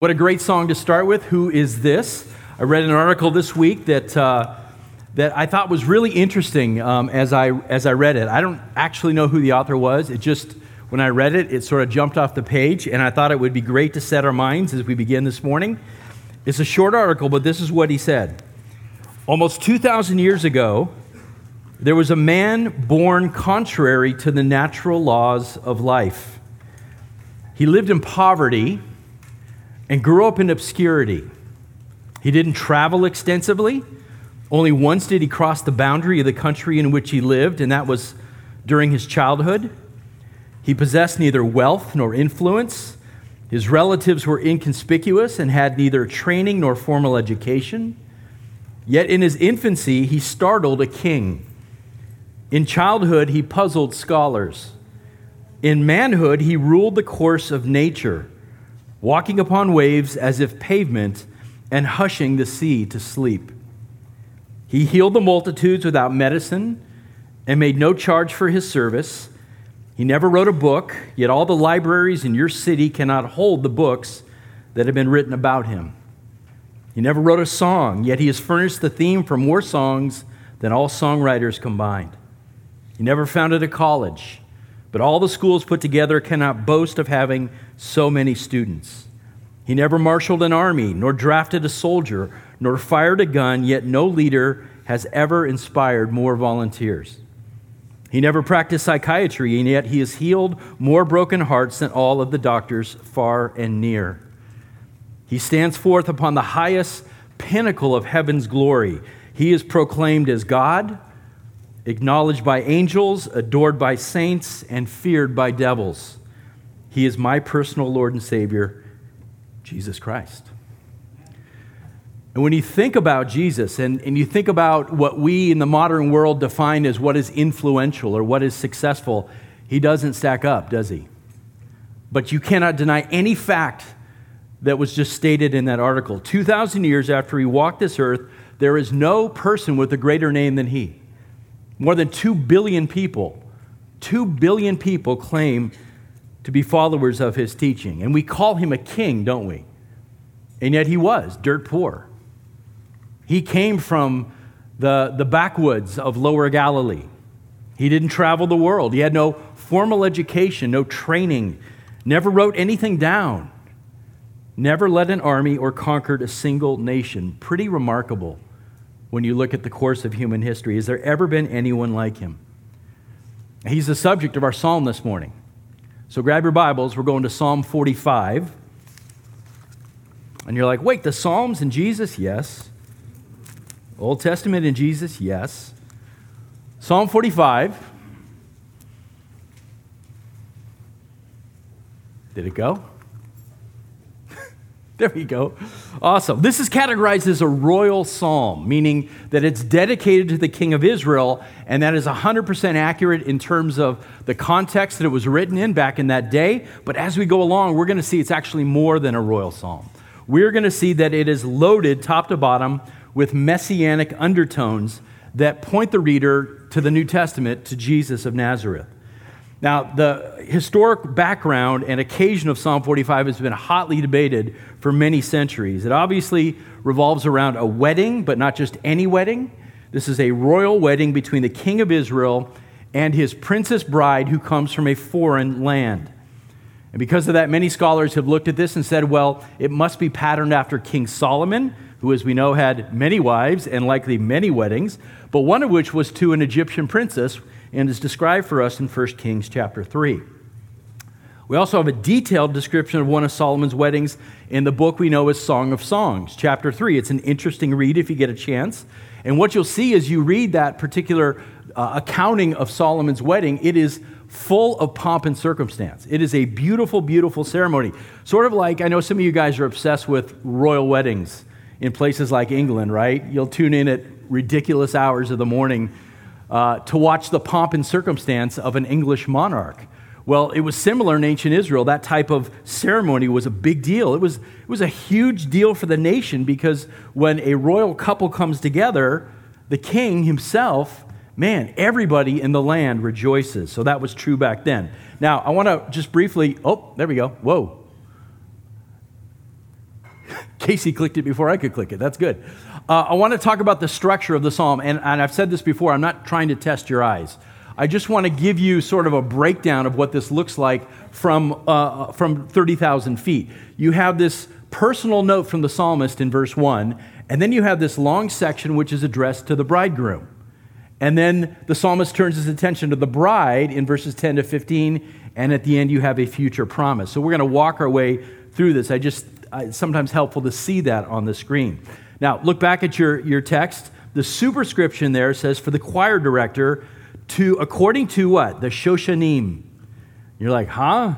What a great song to start with. Who is this? I read an article this week that, uh, that I thought was really interesting um, as, I, as I read it. I don't actually know who the author was. It just, when I read it, it sort of jumped off the page, and I thought it would be great to set our minds as we begin this morning. It's a short article, but this is what he said. Almost 2,000 years ago, there was a man born contrary to the natural laws of life. He lived in poverty and grew up in obscurity. He didn't travel extensively. Only once did he cross the boundary of the country in which he lived, and that was during his childhood. He possessed neither wealth nor influence. His relatives were inconspicuous and had neither training nor formal education. Yet in his infancy, he startled a king. In childhood, he puzzled scholars. In manhood, he ruled the course of nature walking upon waves as if pavement, and hushing the sea to sleep. He healed the multitudes without medicine and made no charge for his service. He never wrote a book, yet all the libraries in your city cannot hold the books that have been written about him. He never wrote a song, yet he has furnished the theme for more songs than all songwriters combined. He never founded a college, but all the schools put together cannot boast of having so many students. He never marshaled an army, nor drafted a soldier, nor fired a gun, yet no leader has ever inspired more volunteers. He never practiced psychiatry, and yet he has healed more broken hearts than all of the doctors far and near. He stands forth upon the highest pinnacle of heaven's glory. He is proclaimed as God, acknowledged by angels, adored by saints, and feared by devils. He is my personal Lord and Savior, Jesus Christ. And when you think about Jesus and, and you think about what we in the modern world define as what is influential or what is successful, he doesn't stack up, does he? But you cannot deny any fact that was just stated in that article. 2,000 years after he walked this earth, there is no person with a greater name than he. More than 2 billion people, 2 billion people claim to be followers of his teaching. And we call him a king, don't we? And yet he was dirt poor. He came from the, the backwoods of lower Galilee. He didn't travel the world. He had no formal education, no training, never wrote anything down, never led an army or conquered a single nation. Pretty remarkable when you look at the course of human history. Has there ever been anyone like him? He's the subject of our psalm this morning. So grab your Bibles. We're going to Psalm 45. And you're like, wait, the Psalms and Jesus? Yes. Old Testament and Jesus? Yes. Psalm 45. Did it go? There we go. Awesome. This is categorized as a royal psalm, meaning that it's dedicated to the king of Israel, and that is 100% accurate in terms of the context that it was written in back in that day. But as we go along, we're going to see it's actually more than a royal psalm. We're going to see that it is loaded top to bottom with messianic undertones that point the reader to the New Testament, to Jesus of Nazareth. Now, the historic background and occasion of Psalm 45 has been hotly debated for many centuries. It obviously revolves around a wedding, but not just any wedding. This is a royal wedding between the king of Israel and his princess bride who comes from a foreign land. And because of that, many scholars have looked at this and said, well, it must be patterned after King Solomon, who, as we know, had many wives and likely many weddings, but one of which was to an Egyptian princess and is described for us in 1 Kings chapter 3. We also have a detailed description of one of Solomon's weddings in the book we know as Song of Songs, chapter 3. It's an interesting read if you get a chance. And what you'll see as you read that particular uh, accounting of Solomon's wedding, it is full of pomp and circumstance. It is a beautiful, beautiful ceremony. Sort of like, I know some of you guys are obsessed with royal weddings in places like England, right? You'll tune in at ridiculous hours of the morning uh, to watch the pomp and circumstance of an English monarch. Well, it was similar in ancient Israel. That type of ceremony was a big deal. It was, it was a huge deal for the nation because when a royal couple comes together, the king himself, man, everybody in the land rejoices. So that was true back then. Now, I want to just briefly, oh, there we go. Whoa. Casey clicked it before I could click it. That's good. Uh, I want to talk about the structure of the psalm, and, and I've said this before. I'm not trying to test your eyes. I just want to give you sort of a breakdown of what this looks like from, uh, from 30,000 feet. You have this personal note from the psalmist in verse 1, and then you have this long section which is addressed to the bridegroom. And then the psalmist turns his attention to the bride in verses 10 to 15, and at the end you have a future promise. So we're going to walk our way through this. I just, it's sometimes helpful to see that on the screen. Now, look back at your, your text. The superscription there says for the choir director to, according to what? The Shoshanim. You're like, huh?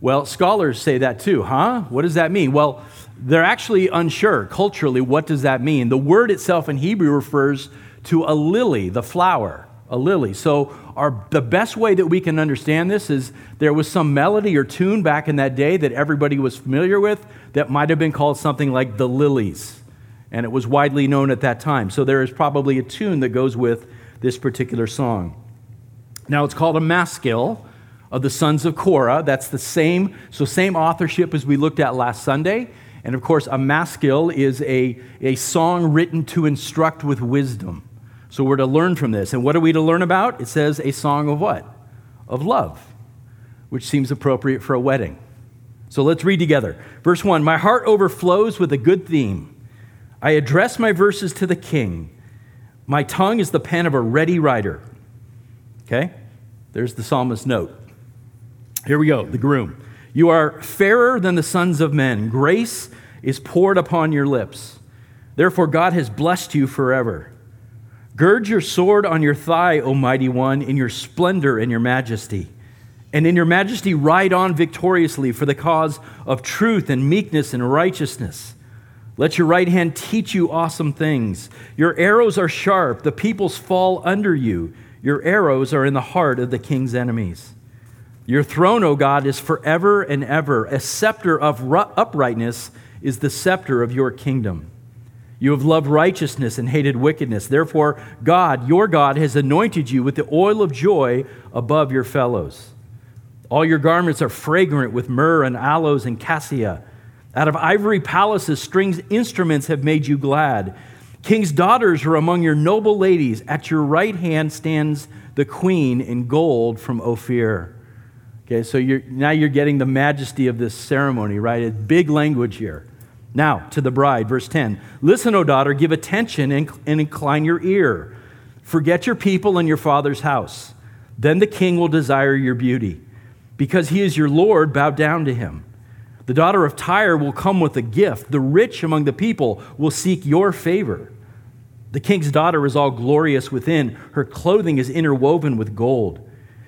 Well, scholars say that too, huh? What does that mean? Well, they're actually unsure culturally what does that mean. The word itself in Hebrew refers to a lily, the flower, a lily. So our, the best way that we can understand this is there was some melody or tune back in that day that everybody was familiar with that might have been called something like the lilies. And it was widely known at that time. So there is probably a tune that goes with this particular song. Now it's called a maskil of the sons of Korah. That's the same, so same authorship as we looked at last Sunday. And of course, a maskil is a, a song written to instruct with wisdom. So we're to learn from this. And what are we to learn about? It says a song of what? Of love, which seems appropriate for a wedding. So let's read together. Verse 1 My heart overflows with a good theme. I address my verses to the king. My tongue is the pen of a ready writer. Okay? There's the psalmist's note. Here we go, the groom. You are fairer than the sons of men. Grace is poured upon your lips. Therefore, God has blessed you forever. Gird your sword on your thigh, O mighty one, in your splendor and your majesty. And in your majesty, ride on victoriously for the cause of truth and meekness and righteousness. Let your right hand teach you awesome things. Your arrows are sharp, the peoples fall under you. Your arrows are in the heart of the king's enemies. Your throne, O God, is forever and ever. A scepter of uprightness is the scepter of your kingdom. You have loved righteousness and hated wickedness. Therefore, God, your God, has anointed you with the oil of joy above your fellows. All your garments are fragrant with myrrh and aloes and cassia. Out of ivory palaces, strings instruments have made you glad. King's daughters are among your noble ladies. At your right hand stands the queen in gold from Ophir. Okay, so you're, now you're getting the majesty of this ceremony, right? It's big language here. Now, to the bride, verse 10 Listen, O daughter, give attention and, and incline your ear. Forget your people and your father's house. Then the king will desire your beauty. Because he is your Lord, bow down to him. The daughter of Tyre will come with a gift. The rich among the people will seek your favor. The king's daughter is all glorious within, her clothing is interwoven with gold.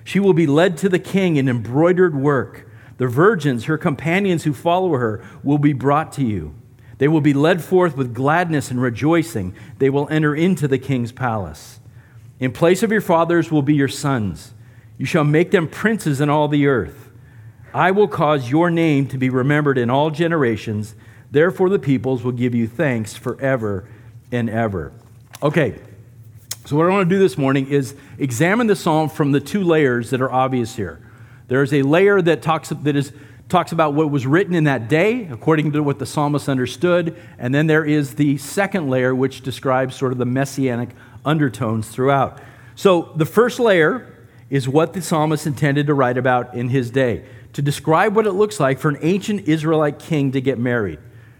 She will be led to the king in embroidered work. The virgins, her companions who follow her, will be brought to you. They will be led forth with gladness and rejoicing. They will enter into the king's palace. In place of your fathers will be your sons. You shall make them princes in all the earth. I will cause your name to be remembered in all generations. Therefore, the peoples will give you thanks forever and ever. Okay, so, what I want to do this morning is examine the psalm from the two layers that are obvious here. There's a layer that talks, that is, talks about what was written in that day, according to what the psalmist understood, and then there is the second layer, which describes sort of the messianic undertones throughout. So, the first layer is what the psalmist intended to write about in his day, to describe what it looks like for an ancient Israelite king to get married.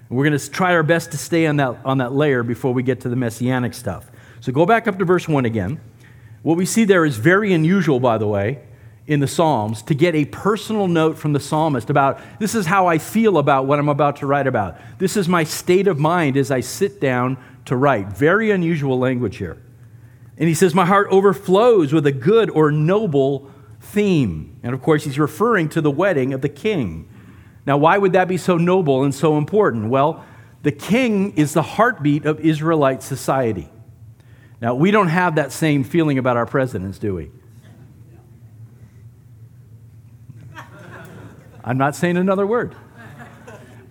And we're going to try our best to stay on that, on that layer before we get to the messianic stuff. So go back up to verse 1 again. What we see there is very unusual, by the way, in the Psalms to get a personal note from the psalmist about this is how I feel about what I'm about to write about. This is my state of mind as I sit down to write. Very unusual language here. And he says, My heart overflows with a good or noble theme. And of course, he's referring to the wedding of the king. Now, why would that be so noble and so important? Well, the king is the heartbeat of Israelite society. Now, we don't have that same feeling about our presidents, do we? I'm not saying another word.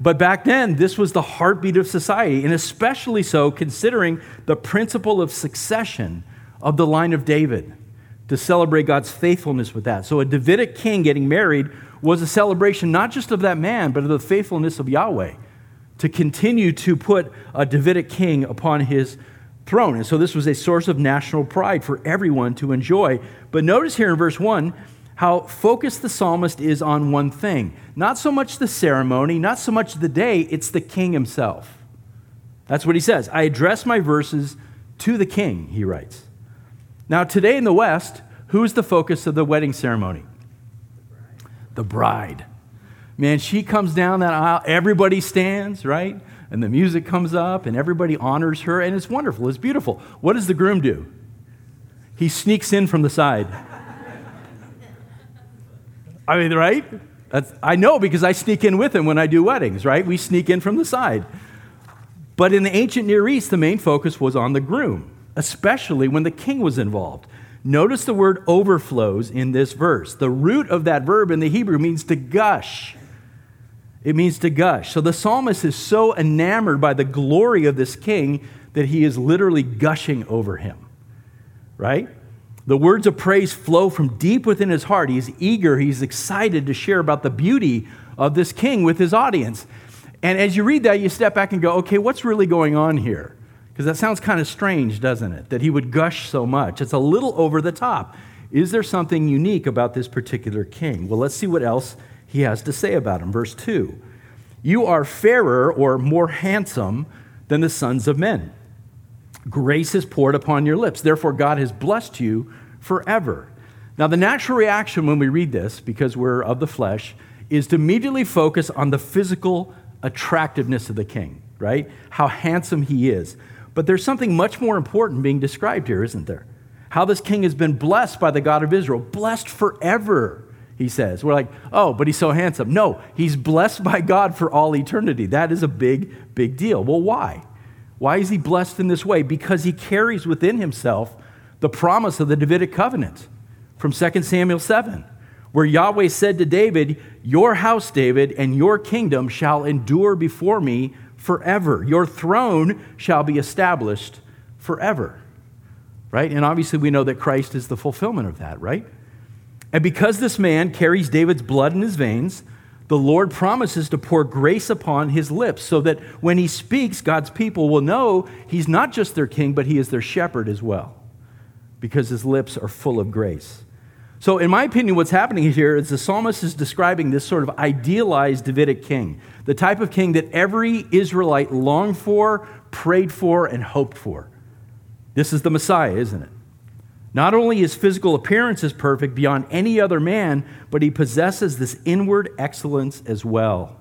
But back then, this was the heartbeat of society, and especially so considering the principle of succession of the line of David to celebrate God's faithfulness with that. So, a Davidic king getting married was a celebration not just of that man, but of the faithfulness of Yahweh to continue to put a Davidic king upon his throne. And so this was a source of national pride for everyone to enjoy. But notice here in verse 1 how focused the psalmist is on one thing. Not so much the ceremony, not so much the day, it's the king himself. That's what he says. I address my verses to the king, he writes. Now, today in the West, who's the focus of the wedding ceremony? The bride. Man, she comes down that aisle, everybody stands, right? And the music comes up, and everybody honors her, and it's wonderful, it's beautiful. What does the groom do? He sneaks in from the side. I mean, right? That's, I know because I sneak in with him when I do weddings, right? We sneak in from the side. But in the ancient Near East, the main focus was on the groom, especially when the king was involved. Notice the word overflows in this verse. The root of that verb in the Hebrew means to gush. It means to gush. So the psalmist is so enamored by the glory of this king that he is literally gushing over him. Right? The words of praise flow from deep within his heart. He's eager, he's excited to share about the beauty of this king with his audience. And as you read that, you step back and go, okay, what's really going on here? Because that sounds kind of strange, doesn't it? That he would gush so much. It's a little over the top. Is there something unique about this particular king? Well, let's see what else he has to say about him. Verse 2 You are fairer or more handsome than the sons of men. Grace is poured upon your lips. Therefore, God has blessed you forever. Now, the natural reaction when we read this, because we're of the flesh, is to immediately focus on the physical attractiveness of the king, right? How handsome he is. But there's something much more important being described here, isn't there? How this king has been blessed by the God of Israel, blessed forever, he says. We're like, oh, but he's so handsome. No, he's blessed by God for all eternity. That is a big, big deal. Well, why? Why is he blessed in this way? Because he carries within himself the promise of the Davidic covenant from 2 Samuel 7 where Yahweh said to David, Your house, David, and your kingdom shall endure before me forever. Your throne shall be established forever. Right? And obviously, we know that Christ is the fulfillment of that, right? And because this man carries David's blood in his veins, the Lord promises to pour grace upon his lips so that when he speaks, God's people will know he's not just their king, but he is their shepherd as well, because his lips are full of grace. So, in my opinion, what's happening here is the psalmist is describing this sort of idealized Davidic king, the type of king that every Israelite longed for, prayed for, and hoped for. This is the Messiah, isn't it? Not only his physical appearance is perfect beyond any other man, but he possesses this inward excellence as well.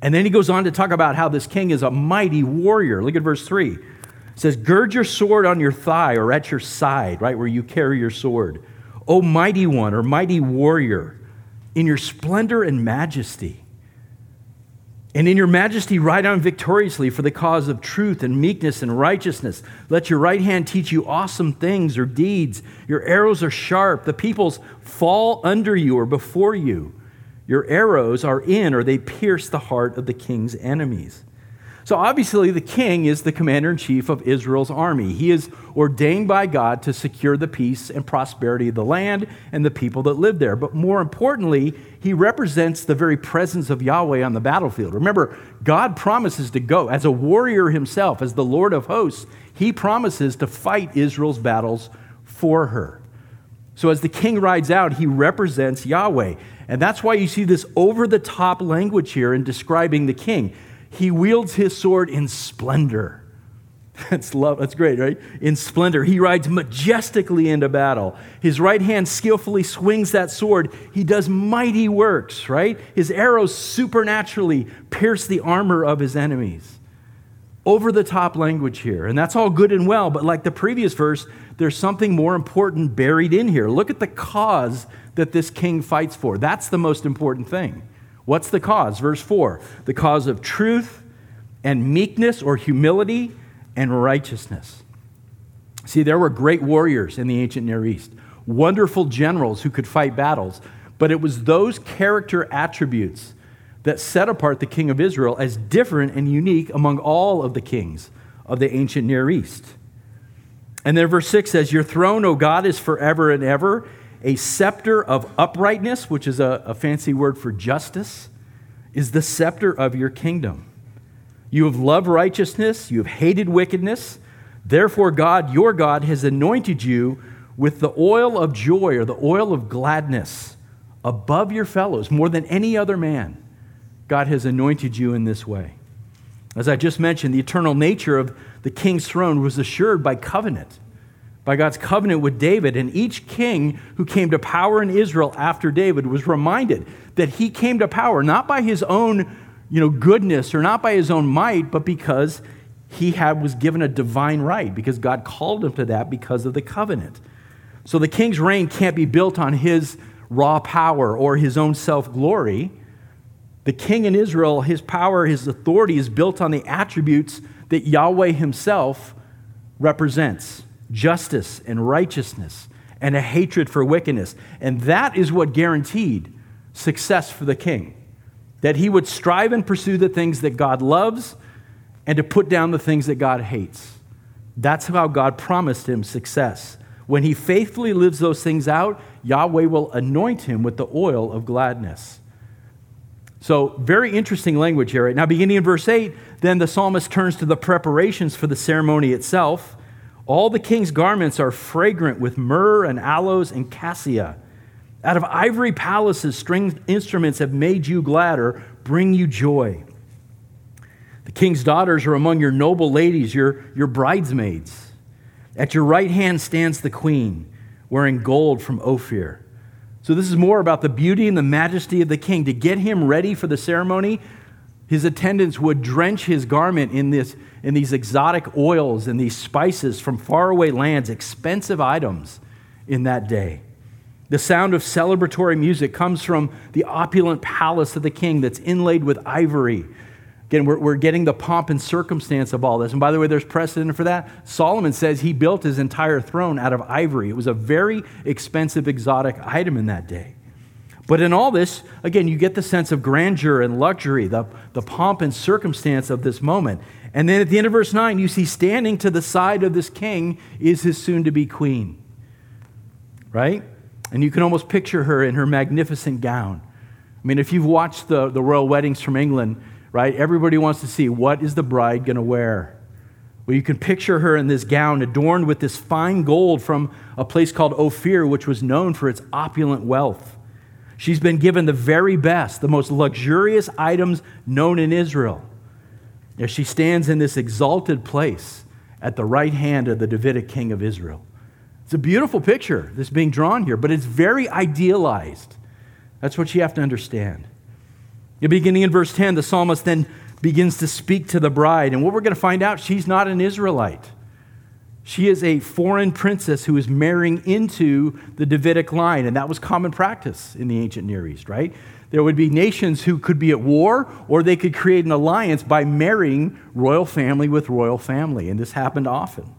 And then he goes on to talk about how this king is a mighty warrior. Look at verse 3. It says, Gird your sword on your thigh or at your side, right, where you carry your sword. O mighty one or mighty warrior, in your splendor and majesty. And in your majesty, ride on victoriously for the cause of truth and meekness and righteousness. Let your right hand teach you awesome things or deeds. Your arrows are sharp. The peoples fall under you or before you. Your arrows are in or they pierce the heart of the king's enemies. So obviously, the king is the commander in chief of Israel's army. He is ordained by God to secure the peace and prosperity of the land and the people that live there. But more importantly, he represents the very presence of Yahweh on the battlefield. Remember, God promises to go as a warrior himself, as the Lord of hosts, he promises to fight Israel's battles for her. So as the king rides out, he represents Yahweh. And that's why you see this over the top language here in describing the king. He wields his sword in splendor. That's love. That's great, right? In splendor. He rides majestically into battle. His right hand skillfully swings that sword. He does mighty works, right? His arrows supernaturally pierce the armor of his enemies. Over the top language here. And that's all good and well, but like the previous verse, there's something more important buried in here. Look at the cause that this king fights for. That's the most important thing. What's the cause? Verse 4 the cause of truth and meekness or humility and righteousness. See, there were great warriors in the ancient Near East, wonderful generals who could fight battles, but it was those character attributes that set apart the king of Israel as different and unique among all of the kings of the ancient Near East. And then verse 6 says, Your throne, O God, is forever and ever a scepter of uprightness, which is a, a fancy word for justice, is the scepter of your kingdom. You have loved righteousness, you have hated wickedness. Therefore, God, your God, has anointed you with the oil of joy or the oil of gladness above your fellows more than any other man. God has anointed you in this way. As I just mentioned, the eternal nature of the king's throne was assured by covenant, by God's covenant with David. And each king who came to power in Israel after David was reminded that he came to power not by his own you know, goodness or not by his own might, but because he had, was given a divine right, because God called him to that because of the covenant. So the king's reign can't be built on his raw power or his own self glory. The king in Israel, his power, his authority is built on the attributes that Yahweh himself represents justice and righteousness and a hatred for wickedness. And that is what guaranteed success for the king. That he would strive and pursue the things that God loves and to put down the things that God hates. That's how God promised him success. When he faithfully lives those things out, Yahweh will anoint him with the oil of gladness. So, very interesting language here. Right? Now, beginning in verse 8, then the psalmist turns to the preparations for the ceremony itself. All the king's garments are fragrant with myrrh and aloes and cassia. Out of ivory palaces, stringed instruments have made you gladder, bring you joy. The king's daughters are among your noble ladies, your, your bridesmaids. At your right hand stands the queen, wearing gold from Ophir. So, this is more about the beauty and the majesty of the king. To get him ready for the ceremony, his attendants would drench his garment in, this, in these exotic oils and these spices from faraway lands, expensive items in that day. The sound of celebratory music comes from the opulent palace of the king that's inlaid with ivory Again, we're, we're getting the pomp and circumstance of all this. And by the way, there's precedent for that. Solomon says he built his entire throne out of ivory. It was a very expensive, exotic item in that day. But in all this, again, you get the sense of grandeur and luxury, the, the pomp and circumstance of this moment. And then at the end of verse 9, you see standing to the side of this king is his soon to be queen. Right? And you can almost picture her in her magnificent gown. I mean, if you've watched the, the royal weddings from England, right? Everybody wants to see what is the bride going to wear. Well, you can picture her in this gown adorned with this fine gold from a place called Ophir, which was known for its opulent wealth. She's been given the very best, the most luxurious items known in Israel. As she stands in this exalted place at the right hand of the Davidic king of Israel. It's a beautiful picture, that's being drawn here, but it's very idealized. That's what you have to understand. Beginning in verse 10, the psalmist then begins to speak to the bride. And what we're going to find out, she's not an Israelite. She is a foreign princess who is marrying into the Davidic line. And that was common practice in the ancient Near East, right? There would be nations who could be at war, or they could create an alliance by marrying royal family with royal family. And this happened often.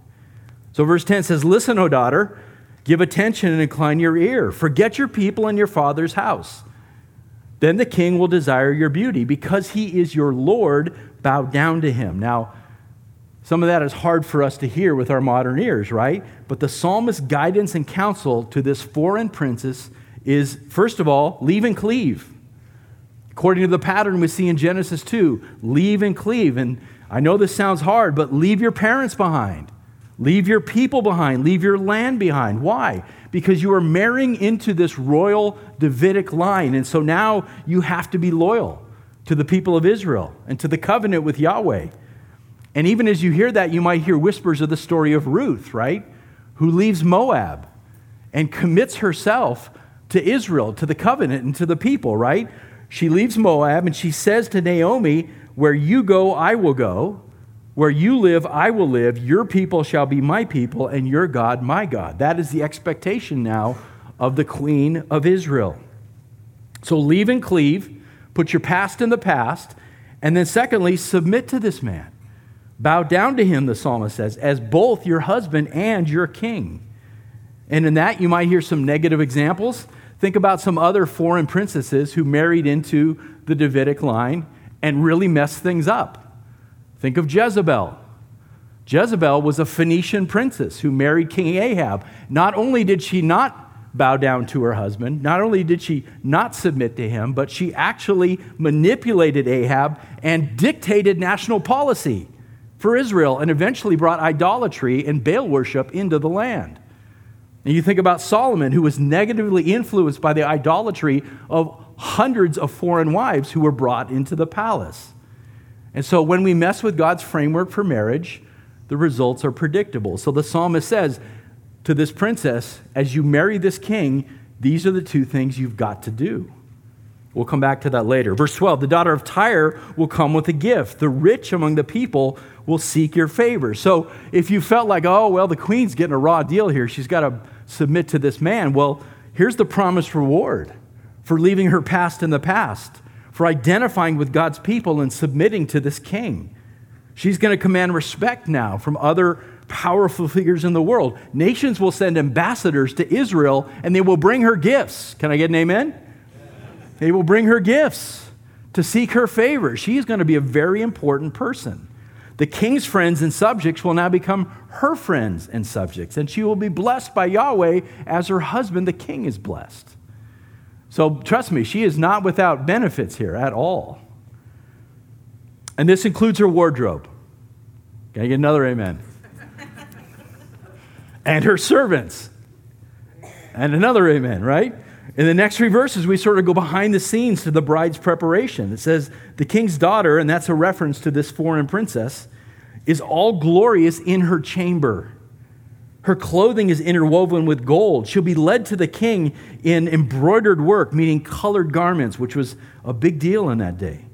So, verse 10 says, Listen, O daughter, give attention and incline your ear. Forget your people and your father's house. Then the king will desire your beauty. Because he is your Lord, bow down to him. Now, some of that is hard for us to hear with our modern ears, right? But the psalmist's guidance and counsel to this foreign princess is, first of all, leave and cleave. According to the pattern we see in Genesis 2, leave and cleave. And I know this sounds hard, but leave your parents behind. Leave your people behind. Leave your land behind. Why? because you are marrying into this royal Davidic line. And so now you have to be loyal to the people of Israel and to the covenant with Yahweh. And even as you hear that, you might hear whispers of the story of Ruth, right? Who leaves Moab and commits herself to Israel, to the covenant, and to the people, right? She leaves Moab and she says to Naomi, Where you go, I will go. Where you live, I will live. Your people shall be my people, and your God, my God. That is the expectation now of the Queen of Israel. So leave and cleave, put your past in the past, and then secondly, submit to this man. Bow down to him, the psalmist says, as both your husband and your king. And in that, you might hear some negative examples. Think about some other foreign princesses who married into the Davidic line and really messed things up. Think of Jezebel. Jezebel was a Phoenician princess who married King Ahab. Not only did she not bow down to her husband. Not only did she not submit to him, but she actually manipulated Ahab and dictated national policy for Israel and eventually brought idolatry and Baal worship into the land. And you think about Solomon, who was negatively influenced by the idolatry of hundreds of foreign wives who were brought into the palace. And so when we mess with God's framework for marriage, the results are predictable. So the psalmist says, to this princess, as you marry this king, these are the two things you've got to do. We'll come back to that later. Verse 12 The daughter of Tyre will come with a gift. The rich among the people will seek your favor. So if you felt like, oh, well, the queen's getting a raw deal here, she's got to submit to this man, well, here's the promised reward for leaving her past in the past, for identifying with God's people and submitting to this king. She's going to command respect now from other powerful figures in the world. Nations will send ambassadors to Israel and they will bring her gifts. Can I get an amen? They will bring her gifts to seek her favor. She is going to be a very important person. The king's friends and subjects will now become her friends and subjects, and she will be blessed by Yahweh as her husband, the king, is blessed. So trust me, she is not without benefits here at all. And this includes her wardrobe. Can I get another amen? and her servants. And another amen, right? In the next three verses, we sort of go behind the scenes to the bride's preparation. It says, The king's daughter, and that's a reference to this foreign princess, is all glorious in her chamber. Her clothing is interwoven with gold. She'll be led to the king in embroidered work, meaning colored garments, which was a big deal in that day.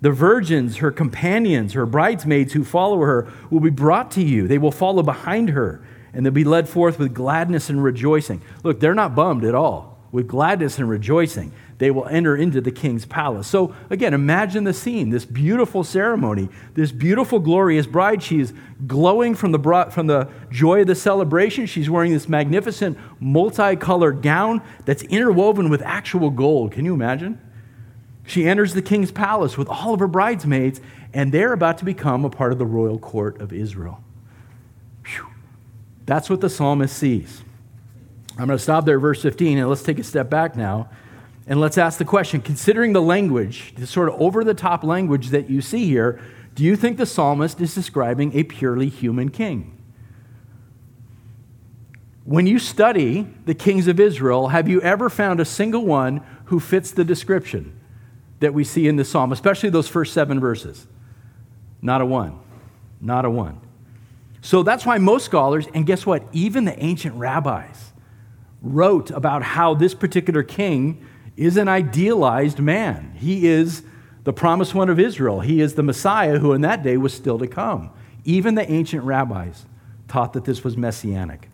The virgins, her companions, her bridesmaids who follow her, will be brought to you. They will follow behind her and they'll be led forth with gladness and rejoicing. Look, they're not bummed at all. With gladness and rejoicing, they will enter into the king's palace. So, again, imagine the scene this beautiful ceremony, this beautiful, glorious bride. She is glowing from the, from the joy of the celebration. She's wearing this magnificent, multicolored gown that's interwoven with actual gold. Can you imagine? She enters the king's palace with all of her bridesmaids, and they're about to become a part of the royal court of Israel. That's what the psalmist sees. I'm going to stop there verse 15 and let's take a step back now and let's ask the question considering the language, the sort of over the top language that you see here, do you think the psalmist is describing a purely human king? When you study the kings of Israel, have you ever found a single one who fits the description that we see in the psalm, especially those first seven verses? Not a one. Not a one. So that's why most scholars, and guess what? Even the ancient rabbis wrote about how this particular king is an idealized man. He is the promised one of Israel. He is the Messiah who in that day was still to come. Even the ancient rabbis taught that this was messianic.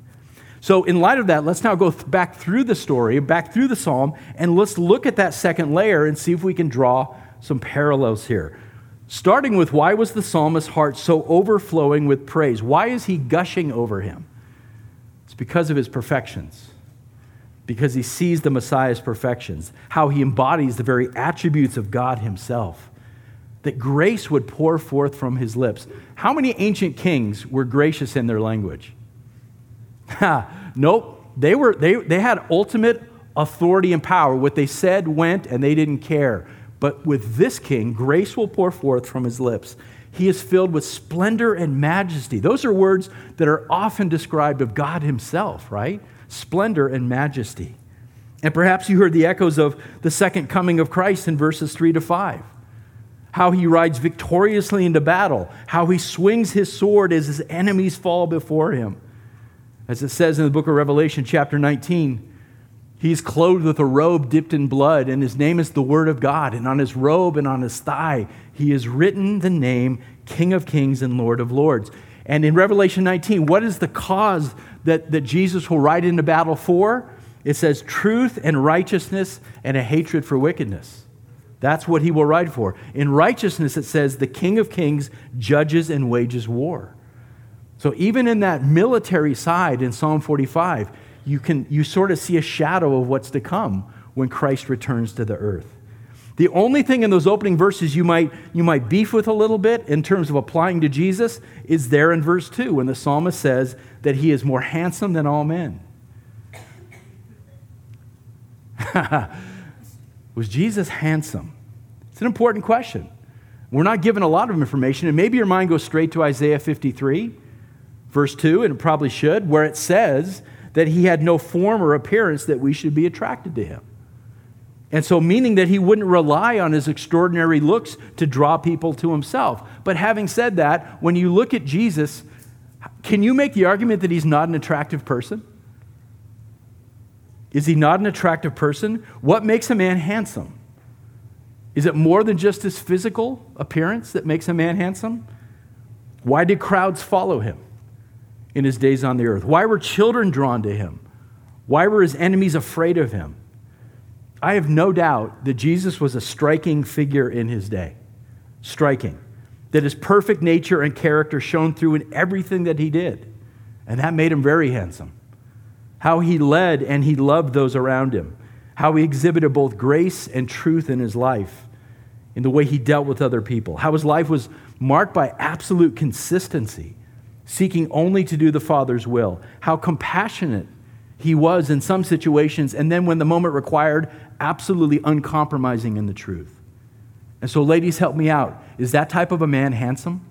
So, in light of that, let's now go th- back through the story, back through the psalm, and let's look at that second layer and see if we can draw some parallels here. Starting with why was the psalmist's heart so overflowing with praise? Why is he gushing over him? It's because of his perfections, because he sees the Messiah's perfections, how he embodies the very attributes of God himself, that grace would pour forth from his lips. How many ancient kings were gracious in their language? nope. They, were, they, they had ultimate authority and power. What they said went, and they didn't care. But with this king, grace will pour forth from his lips. He is filled with splendor and majesty. Those are words that are often described of God himself, right? Splendor and majesty. And perhaps you heard the echoes of the second coming of Christ in verses 3 to 5. How he rides victoriously into battle, how he swings his sword as his enemies fall before him. As it says in the book of Revelation, chapter 19, He's clothed with a robe dipped in blood, and his name is the Word of God. And on his robe and on his thigh, he has written the name King of Kings and Lord of Lords. And in Revelation 19, what is the cause that, that Jesus will ride into battle for? It says truth and righteousness and a hatred for wickedness. That's what he will ride for. In righteousness, it says the King of Kings judges and wages war. So even in that military side in Psalm 45, you, can, you sort of see a shadow of what's to come when Christ returns to the earth. The only thing in those opening verses you might, you might beef with a little bit in terms of applying to Jesus is there in verse 2 when the psalmist says that he is more handsome than all men. was Jesus handsome? It's an important question. We're not given a lot of information, and maybe your mind goes straight to Isaiah 53, verse 2, and it probably should, where it says that he had no form or appearance that we should be attracted to him. And so, meaning that he wouldn't rely on his extraordinary looks to draw people to himself. But having said that, when you look at Jesus, can you make the argument that he's not an attractive person? Is he not an attractive person? What makes a man handsome? Is it more than just his physical appearance that makes a man handsome? Why did crowds follow him in his days on the earth? Why were children drawn to him? Why were his enemies afraid of him? I have no doubt that Jesus was a striking figure in his day. Striking. That his perfect nature and character shone through in everything that he did. And that made him very handsome. How he led and he loved those around him how he exhibited both grace and truth in his life, in the way he dealt with other people, how his life was marked by absolute consistency, seeking only to do the Father's will, how compassionate he was in some situations, and then when the moment required, absolutely uncompromising in the truth. And so, ladies, help me out. Is that type of a man handsome?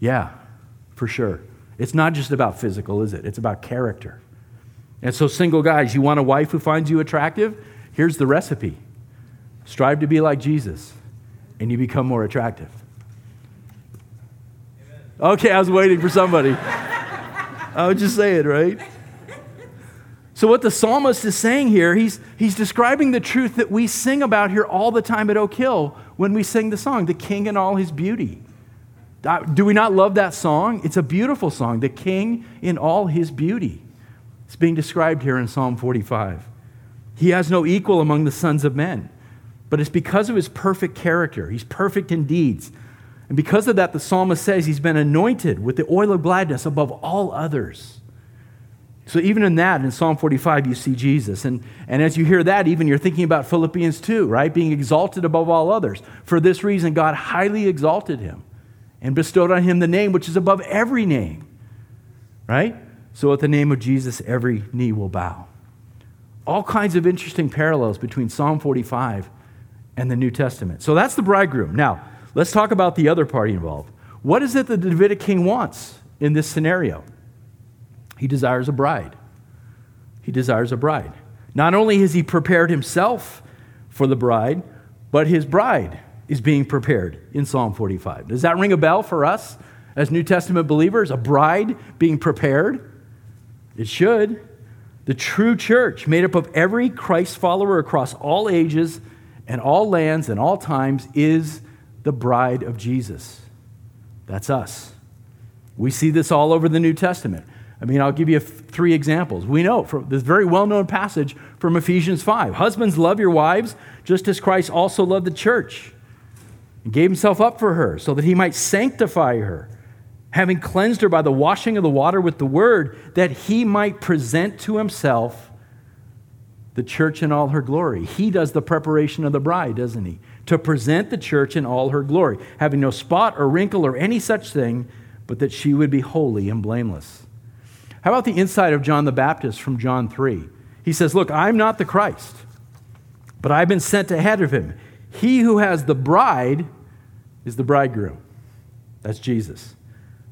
Yeah, for sure. It's not just about physical, is it? It's about character. And so, single guys, you want a wife who finds you attractive? Here's the recipe strive to be like Jesus, and you become more attractive. Okay, I was waiting for somebody. I was just saying, right? So, what the psalmist is saying here, he's, he's describing the truth that we sing about here all the time at Oak Hill when we sing the song, The King in All His Beauty. Do we not love that song? It's a beautiful song, The King in All His Beauty. It's being described here in Psalm 45. He has no equal among the sons of men, but it's because of his perfect character. He's perfect in deeds. And because of that, the psalmist says he's been anointed with the oil of gladness above all others. So, even in that, in Psalm 45, you see Jesus. And, and as you hear that, even you're thinking about Philippians 2, right? Being exalted above all others. For this reason, God highly exalted him and bestowed on him the name which is above every name, right? So at the name of Jesus, every knee will bow. All kinds of interesting parallels between Psalm 45 and the New Testament. So that's the bridegroom. Now, let's talk about the other party involved. What is it that the Davidic king wants in this scenario? He desires a bride. He desires a bride. Not only has he prepared himself for the bride, but his bride is being prepared in Psalm 45. Does that ring a bell for us as New Testament believers? A bride being prepared? It should. The true church, made up of every Christ follower across all ages and all lands and all times, is the bride of Jesus. That's us. We see this all over the New Testament. I mean, I'll give you three examples. We know from this very well known passage from Ephesians 5 Husbands, love your wives, just as Christ also loved the church and gave himself up for her, so that he might sanctify her having cleansed her by the washing of the water with the word, that he might present to himself the church in all her glory. He does the preparation of the bride, doesn't he? To present the church in all her glory, having no spot or wrinkle or any such thing, but that she would be holy and blameless. How about the insight of John the Baptist from John 3? He says, Look, I'm not the Christ, but I've been sent ahead of him. He who has the bride is the bridegroom. That's Jesus.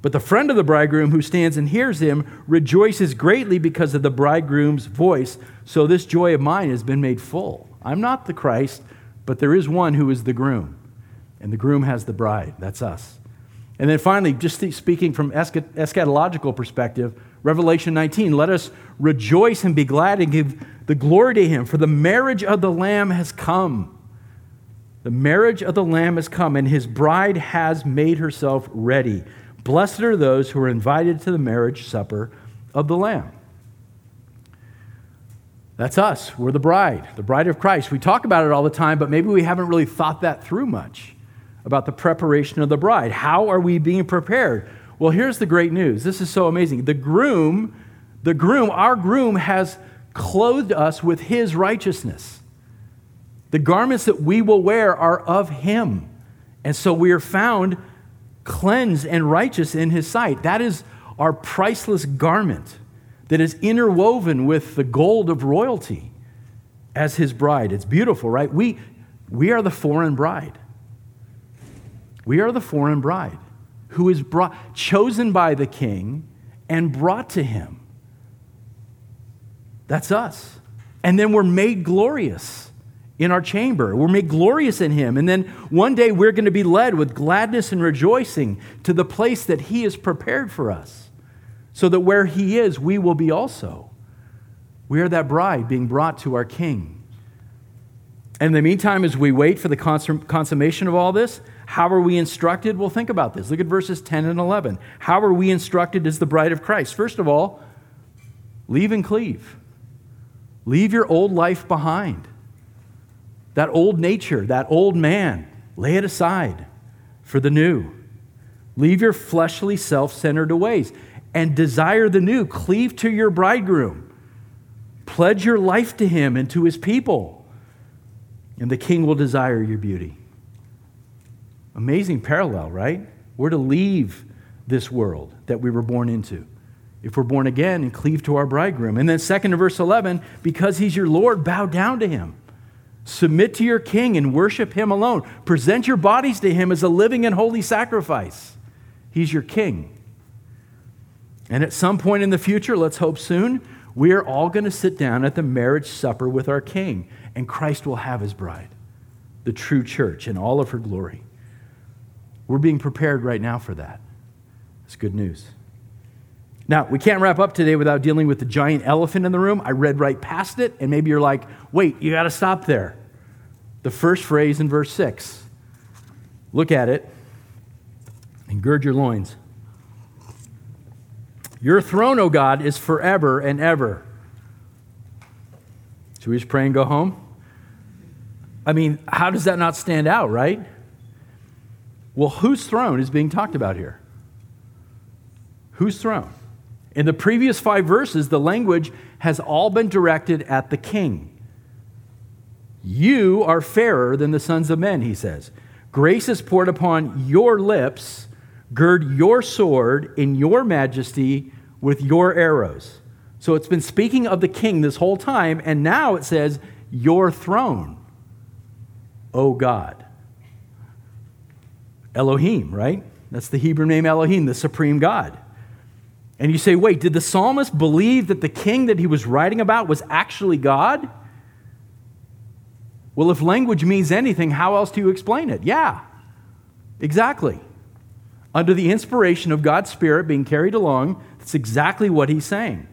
But the friend of the bridegroom who stands and hears him rejoices greatly because of the bridegroom's voice. So this joy of mine has been made full. I'm not the Christ, but there is one who is the groom, and the groom has the bride. That's us. And then finally, just speaking from eschatological perspective, Revelation 19, let us rejoice and be glad and give the glory to him, for the marriage of the Lamb has come. The marriage of the Lamb has come, and his bride has made herself ready. Blessed are those who are invited to the marriage supper of the Lamb. That's us. We're the bride, the bride of Christ. We talk about it all the time, but maybe we haven't really thought that through much about the preparation of the bride. How are we being prepared? Well, here's the great news. This is so amazing. The groom, the groom, our groom has clothed us with his righteousness. The garments that we will wear are of him. And so we are found cleansed and righteous in his sight. That is our priceless garment that is interwoven with the gold of royalty. as his bride. It's beautiful, right? We, we are the foreign bride. We are the foreign bride who is brought, chosen by the king and brought to him. That's us. And then we're made glorious in our chamber. We're made glorious in him. And then one day we're going to be led with gladness and rejoicing to the place that he has prepared for us, so that where he is, we will be also. We are that bride being brought to our king. And in the meantime, as we wait for the consummation of all this, how are we instructed? Well, think about this. Look at verses 10 and 11. How are we instructed as the bride of Christ? First of all, leave and cleave. Leave your old life behind. That old nature, that old man, lay it aside for the new. Leave your fleshly, self centered ways and desire the new. Cleave to your bridegroom. Pledge your life to him and to his people, and the king will desire your beauty. Amazing parallel, right? We're to leave this world that we were born into. If we're born again and cleave to our bridegroom. And then, second to verse 11, because he's your Lord, bow down to him. Submit to your king and worship him alone. Present your bodies to him as a living and holy sacrifice. He's your king. And at some point in the future, let's hope soon, we are all going to sit down at the marriage supper with our king, and Christ will have his bride, the true church, in all of her glory. We're being prepared right now for that. It's good news. Now, we can't wrap up today without dealing with the giant elephant in the room. I read right past it, and maybe you're like, wait, you got to stop there. The first phrase in verse 6. Look at it and gird your loins. Your throne, O God, is forever and ever. Should we just pray and go home? I mean, how does that not stand out, right? Well, whose throne is being talked about here? Whose throne? In the previous five verses, the language has all been directed at the king. You are fairer than the sons of men, he says. Grace is poured upon your lips. Gird your sword in your majesty with your arrows. So it's been speaking of the king this whole time, and now it says, Your throne, O God. Elohim, right? That's the Hebrew name Elohim, the supreme God. And you say, wait, did the psalmist believe that the king that he was writing about was actually God? Well, if language means anything, how else do you explain it? Yeah, exactly. Under the inspiration of God's Spirit being carried along, that's exactly what he's saying.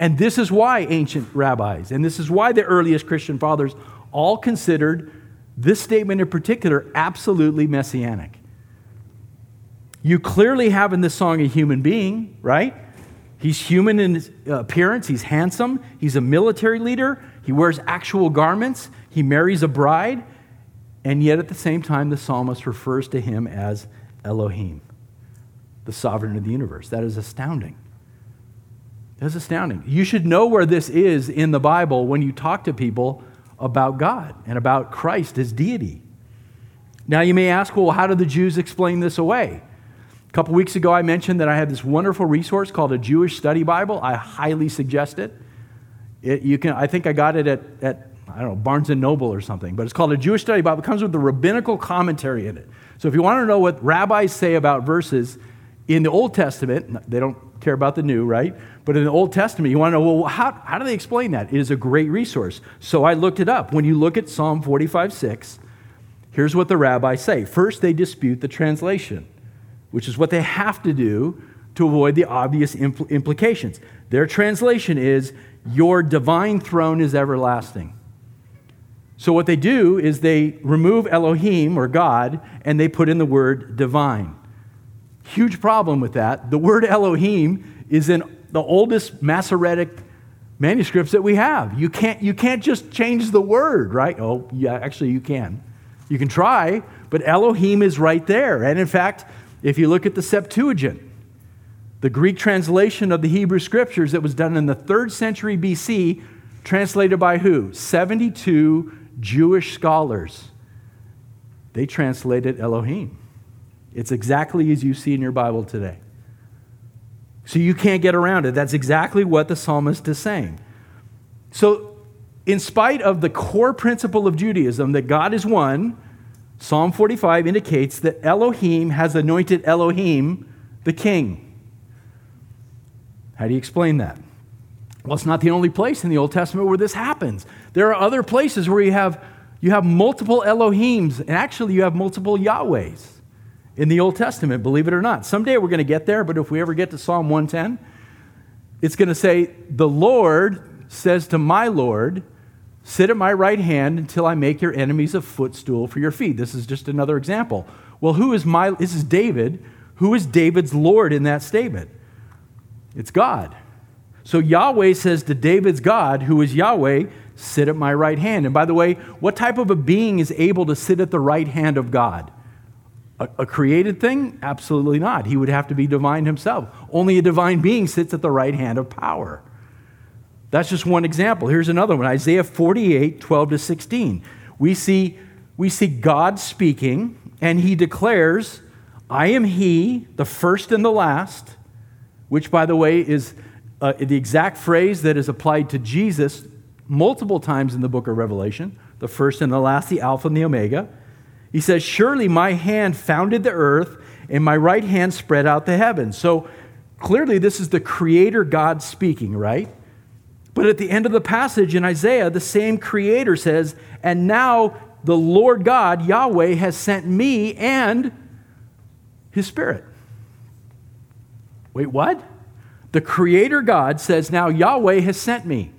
And this is why ancient rabbis, and this is why the earliest Christian fathers all considered this statement in particular absolutely messianic. You clearly have in this song a human being, right? He's human in his appearance. He's handsome. He's a military leader. He wears actual garments. He marries a bride. And yet, at the same time, the psalmist refers to him as Elohim, the sovereign of the universe. That is astounding. That's astounding. You should know where this is in the Bible when you talk to people about God and about Christ as deity. Now, you may ask, well, how do the Jews explain this away? A couple weeks ago, I mentioned that I had this wonderful resource called a Jewish Study Bible. I highly suggest it. it you can, I think I got it at, at, I don't know, Barnes and Noble or something, but it's called a Jewish Study Bible. It comes with a rabbinical commentary in it. So if you want to know what rabbis say about verses in the Old Testament, they don't care about the new, right? But in the Old Testament, you want to know, well, how, how do they explain that? It is a great resource. So I looked it up. When you look at Psalm 45 6, here's what the rabbis say. First, they dispute the translation which is what they have to do to avoid the obvious impl- implications. Their translation is, Your divine throne is everlasting. So, what they do is they remove Elohim or God and they put in the word divine. Huge problem with that. The word Elohim is in the oldest Masoretic manuscripts that we have. You can't, you can't just change the word, right? Oh, yeah, actually, you can. You can try, but Elohim is right there. And in fact, if you look at the Septuagint, the Greek translation of the Hebrew scriptures that was done in the third century BC, translated by who? 72 Jewish scholars. They translated Elohim. It's exactly as you see in your Bible today. So you can't get around it. That's exactly what the psalmist is saying. So in spite of the core principle of Judaism that God is one, Psalm 45 indicates that Elohim has anointed Elohim the king. How do you explain that? Well, it's not the only place in the Old Testament where this happens. There are other places where you have, you have multiple Elohims, and actually you have multiple Yahwehs in the Old Testament, believe it or not. Someday we're going to get there, but if we ever get to Psalm 110, it's going to say, The Lord says to my Lord, Sit at my right hand until I make your enemies a footstool for your feet. This is just another example. Well, who is my, this is David. Who is David's Lord in that statement? It's God. So Yahweh says to David's God, who is Yahweh, sit at my right hand. And by the way, what type of a being is able to sit at the right hand of God? A, a, created thing? Absolutely not. He would have to be divine himself. Only a divine being sits at the right hand of power. That's just one example. Here's another one Isaiah 48, 12 to 16. We see, we see God speaking, and he declares, I am he, the first and the last, which, by the way, is uh, the exact phrase that is applied to Jesus multiple times in the book of Revelation the first and the last, the Alpha and the Omega. He says, Surely my hand founded the earth, and my right hand spread out the heavens. So clearly, this is the Creator God speaking, right? But at the end of the passage in Isaiah, the same Creator says, And now the Lord God, Yahweh, has sent me and His Spirit. Wait, what? The Creator God says, Now Yahweh has sent me.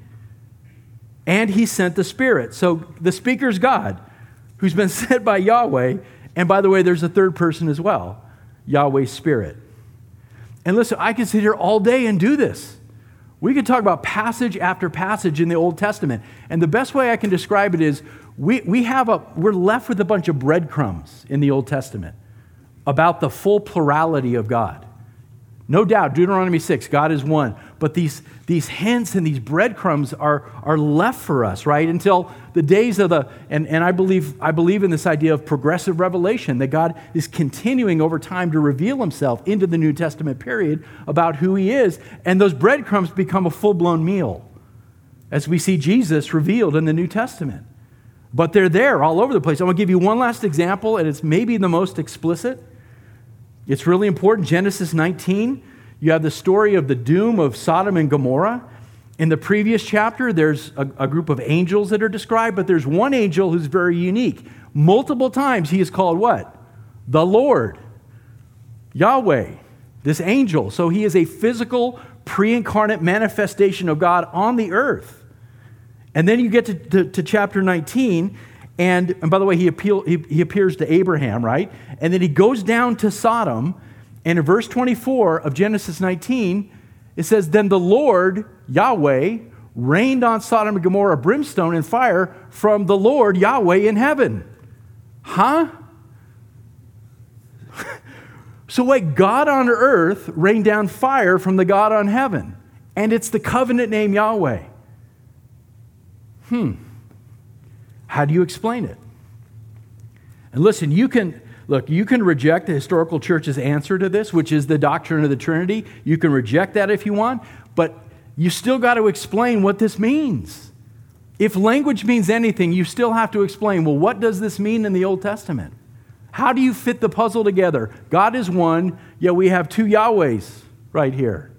And He sent the Spirit. So the speaker's God, who's been sent by Yahweh. And by the way, there's a third person as well Yahweh's Spirit. And listen, I could sit here all day and do this. We could talk about passage after passage in the Old Testament. And the best way I can describe it is we, we have a, we're left with a bunch of breadcrumbs in the Old Testament about the full plurality of God. No doubt, Deuteronomy 6, God is one. But these, these hints and these breadcrumbs are, are left for us, right? Until the days of the, and, and I, believe, I believe in this idea of progressive revelation, that God is continuing over time to reveal himself into the New Testament period about who he is. And those breadcrumbs become a full blown meal as we see Jesus revealed in the New Testament. But they're there all over the place. I'm going to give you one last example, and it's maybe the most explicit. It's really important. Genesis 19, you have the story of the doom of Sodom and Gomorrah. In the previous chapter, there's a, a, group of angels that are described, but there's one angel who's very unique. Multiple times he is called what? The Lord, Yahweh, this angel. So he is a physical, pre incarnate manifestation of God on the earth. And then you get to, to, to chapter 19, and, and by the way, he, appeal, he, he appears to Abraham, right? And then he goes down to Sodom. And in verse 24 of Genesis 19, it says, Then the Lord, Yahweh, rained on Sodom and Gomorrah brimstone and fire from the Lord, Yahweh, in heaven. Huh? so, wait, God on earth rained down fire from the God on heaven. And it's the covenant name Yahweh. Hmm. How do you explain it? And listen, you can look, you can reject the historical church's answer to this, which is the doctrine of the Trinity. You can reject that if you want, but you still got to explain what this means. If language means anything, you still have to explain, well, what does this mean in the Old Testament? How do you fit the puzzle together? God is one, yet we have two Yahwehs right here.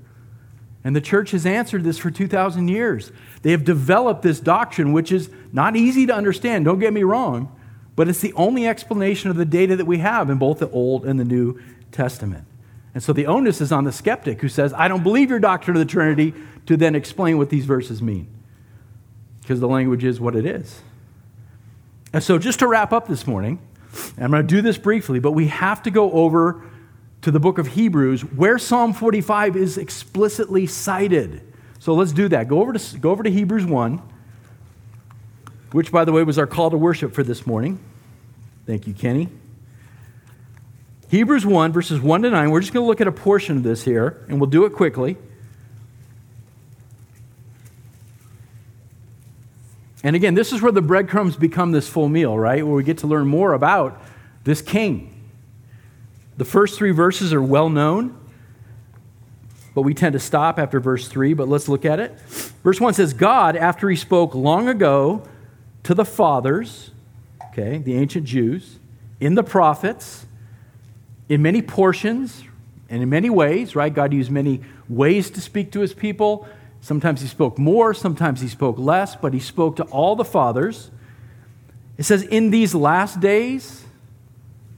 And the church has answered this for 2,000 years. They have developed this doctrine, which is not easy to understand, don't get me wrong, but it's the only explanation of the data that we have in both the Old and the New Testament. And so the onus is on the skeptic who says, I don't believe your doctrine of the Trinity, to then explain what these verses mean. Because the language is what it is. And so, just to wrap up this morning, I'm going to do this briefly, but we have to go over to the book of Hebrews where Psalm 45 is explicitly cited. So let's do that. Go over to, go over to Hebrews 1, which, by the way, was our call to worship for this morning. Thank you, Kenny. Hebrews 1, verses 1 to 9. We're just going to look at a portion of this here, and we'll do it quickly. And again, this is where the breadcrumbs become this full meal, right? Where we get to learn more about this king. The first three verses are well known. but we tend to stop after verse 3, but let's look at it. Verse 1 says, God, after he spoke long ago to the fathers, okay, the ancient Jews, in the prophets, in many portions and in many ways, right? God used many ways to speak to his people. Sometimes he spoke more, sometimes he spoke less, but he spoke to all the fathers. It says, in these last days,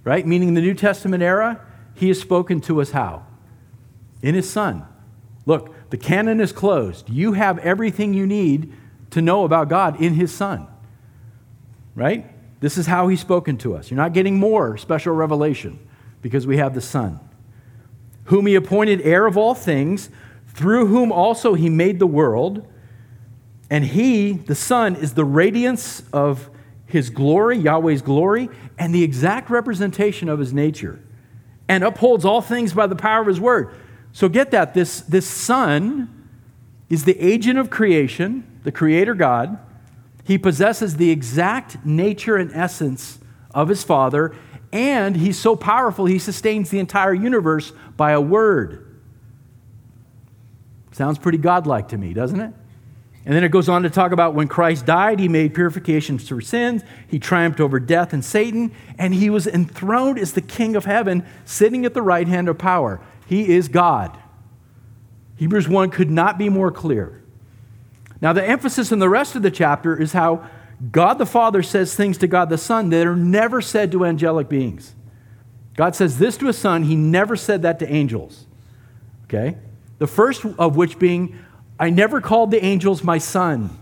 right, meaning the New Testament era, he has spoken to us how? In his Son. Look, the canon is closed. You have everything you need to know about God in his Son. Right? This is how he's spoken to us. You're not getting more special revelation because we have the Son. Whom he appointed heir of all things, through whom also he made the world. And he, the Son, is the radiance of his glory, Yahweh's glory, and the exact representation of his nature, and upholds all things by the power of his word. So get that. This, this Son is the agent of creation, the Creator God. He possesses the exact nature and essence of his Father, and he's so powerful, he sustains the entire universe by a word. Sounds pretty godlike to me, doesn't it? And then it goes on to talk about when Christ died, he made purifications for sins, he triumphed over death and Satan, and he was enthroned as the King of heaven, sitting at the right hand of power. He is God. Hebrews 1 could not be more clear. Now, the emphasis in the rest of the chapter is how God the Father says things to God the Son that are never said to angelic beings. God says this to a son, he never said that to angels. Okay? The first of which being, I never called the angels my son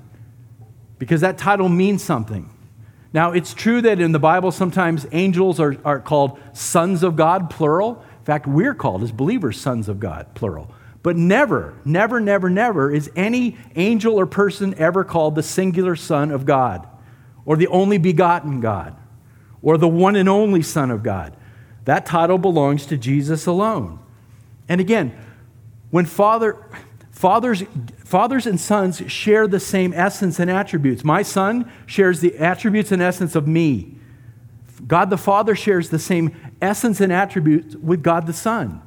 because that title means something. Now, it's true that in the Bible, sometimes angels are, are called sons of God, plural. In fact, we're called as believers sons of God, plural. But never, never, never, never is any angel or person ever called the singular Son of God, or the only begotten God, or the one and only Son of God. That title belongs to Jesus alone. And again, when Father, Fathers, fathers and sons share the same essence and attributes. My son shares the attributes and essence of me. God the Father shares the same essence and attributes with God the Son.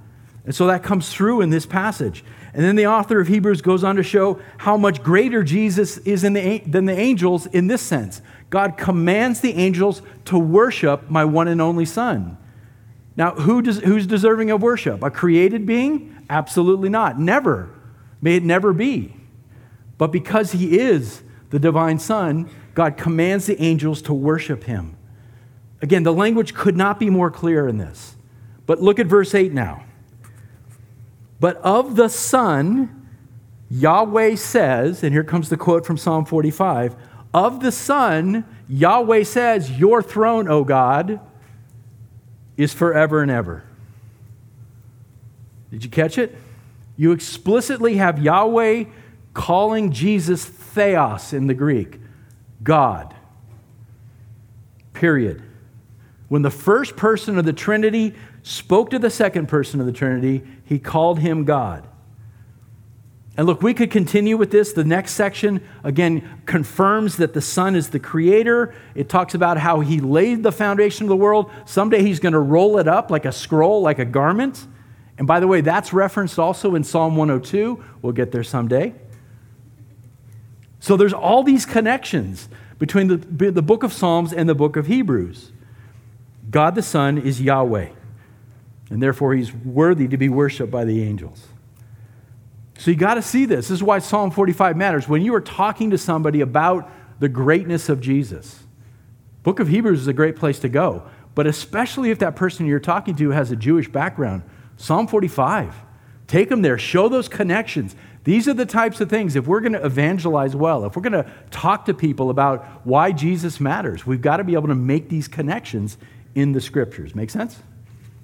And so that comes through in this passage. And then the author of Hebrews goes on to show how much greater Jesus is the, than the angels in this sense. God commands the angels to worship my one and only Son. Now, who does, who's deserving of worship? A created being? Absolutely not. Never. May it never be. But because he is the divine Son, God commands the angels to worship him. Again, the language could not be more clear in this. But look at verse 8 now. But of the Son, Yahweh says, and here comes the quote from Psalm 45 of the Son, Yahweh says, Your throne, O God, is forever and ever. Did you catch it? You explicitly have Yahweh calling Jesus theos in the Greek, God. Period. When the first person of the Trinity spoke to the second person of the Trinity, he called him God. And look, we could continue with this. The next section, again, confirms that the Son is the creator. It talks about how he laid the foundation of the world. Someday he's going to roll it up like a scroll, like a garment. And by the way, that's referenced also in Psalm 102. We'll get there someday. So there's all these connections between the, the book of Psalms and the book of Hebrews. God the Son is Yahweh, and therefore he's worthy to be worshiped by the angels. So you got to see this. This is why Psalm 45 matters. When you are talking to somebody about the greatness of Jesus, book of Hebrews is a great place to go. But especially if that person you're talking to has a Jewish background, Psalm 45. Take them there, show those connections. These are the types of things, if we're going to evangelize well, if we're going to talk to people about why Jesus matters, we've got to be able to make these connections in the scriptures. Make sense?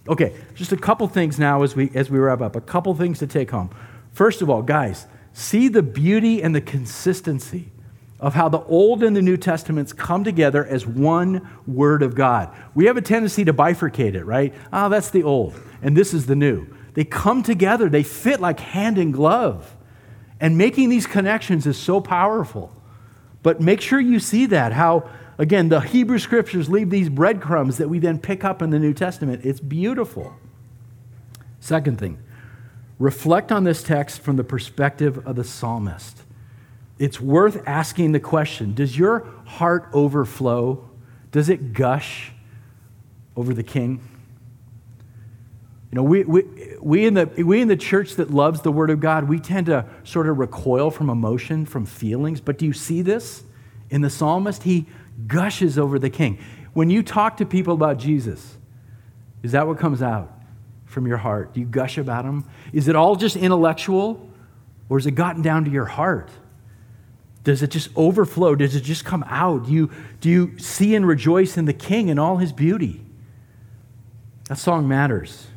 Okay, just a couple things now as we, as we wrap up. A couple things to take home. First of all, guys, see the beauty and the consistency of how the Old and the New Testaments come together as one Word of God. We have a tendency to bifurcate it, right? Oh, that's the Old and this is the new. They come together, they fit like hand in glove. And making these connections is so powerful. But make sure you see that, how, again, the Hebrew scriptures leave these breadcrumbs that we then pick up in the New Testament. It's beautiful. Second thing, reflect on this text from the perspective of the psalmist. It's worth asking the question Does your heart overflow? Does it gush over the king? You know, we, we, we, in the, we in the church that loves the Word of God, we tend to sort of recoil from emotion, from feelings. But do you see this in the psalmist? He gushes over the king. When you talk to people about Jesus, is that what comes out from your heart? Do you gush about him? Is it all just intellectual, or has it gotten down to your heart? Does it just overflow? Does it just come out? Do you, do you see and rejoice in the King and all his beauty? That song matters.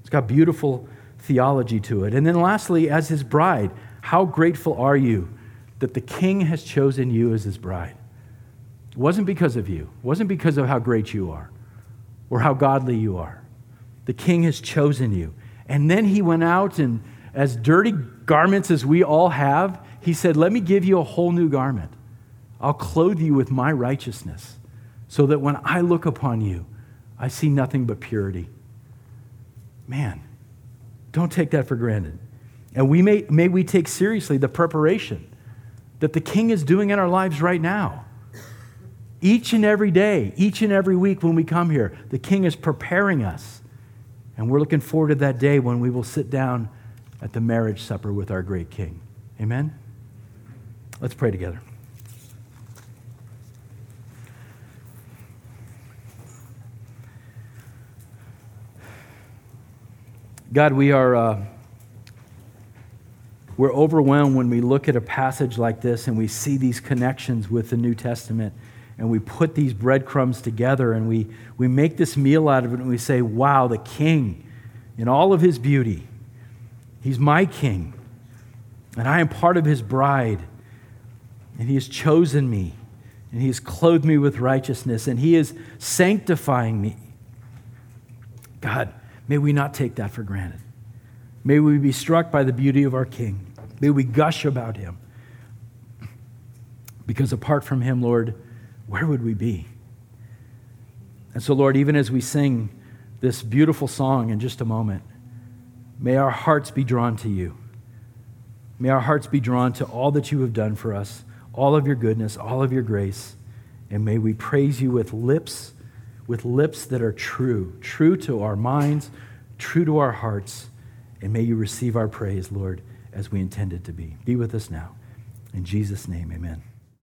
It's got beautiful theology to it. And then, lastly, as his bride, how grateful are you that the King has chosen you as his bride? It wasn't because of you, it wasn't because of how great you are or how godly you are. The King has chosen you. And then he went out and, as dirty garments as we all have, he said, Let me give you a whole new garment. I'll clothe you with my righteousness, so that when I look upon you, I see nothing but purity. Man, don't take that for granted. And we may, may we take seriously the preparation that the King is doing in our lives right now. Each and every day, each and every week when we come here, the King is preparing us. And we're looking forward to that day when we will sit down at the marriage supper with our great King. Amen? Let's pray together. God, we are uh, we're overwhelmed when we look at a passage like this and we see these connections with the New Testament and we put these breadcrumbs together and we, we make this meal out of it and we say, wow, the king in all of his beauty, he's my king, and I am part of his bride and He has chosen me, and He has clothed me with righteousness, and He is sanctifying me. God, may we not take that for granted. May we be struck by the beauty of our King. May we gush about Him. Because apart from Him, Lord, where would we be? And so, Lord, even as we sing this beautiful song in just a moment, may our hearts be drawn to you. May our hearts be drawn to all that you have done for us all of your goodness, all of your grace. And may we praise you with lips, with lips that are true, true to our minds, true to our hearts. And may you receive our praise, Lord, as we intended to be. Be with us now. In Jesus' name, amen.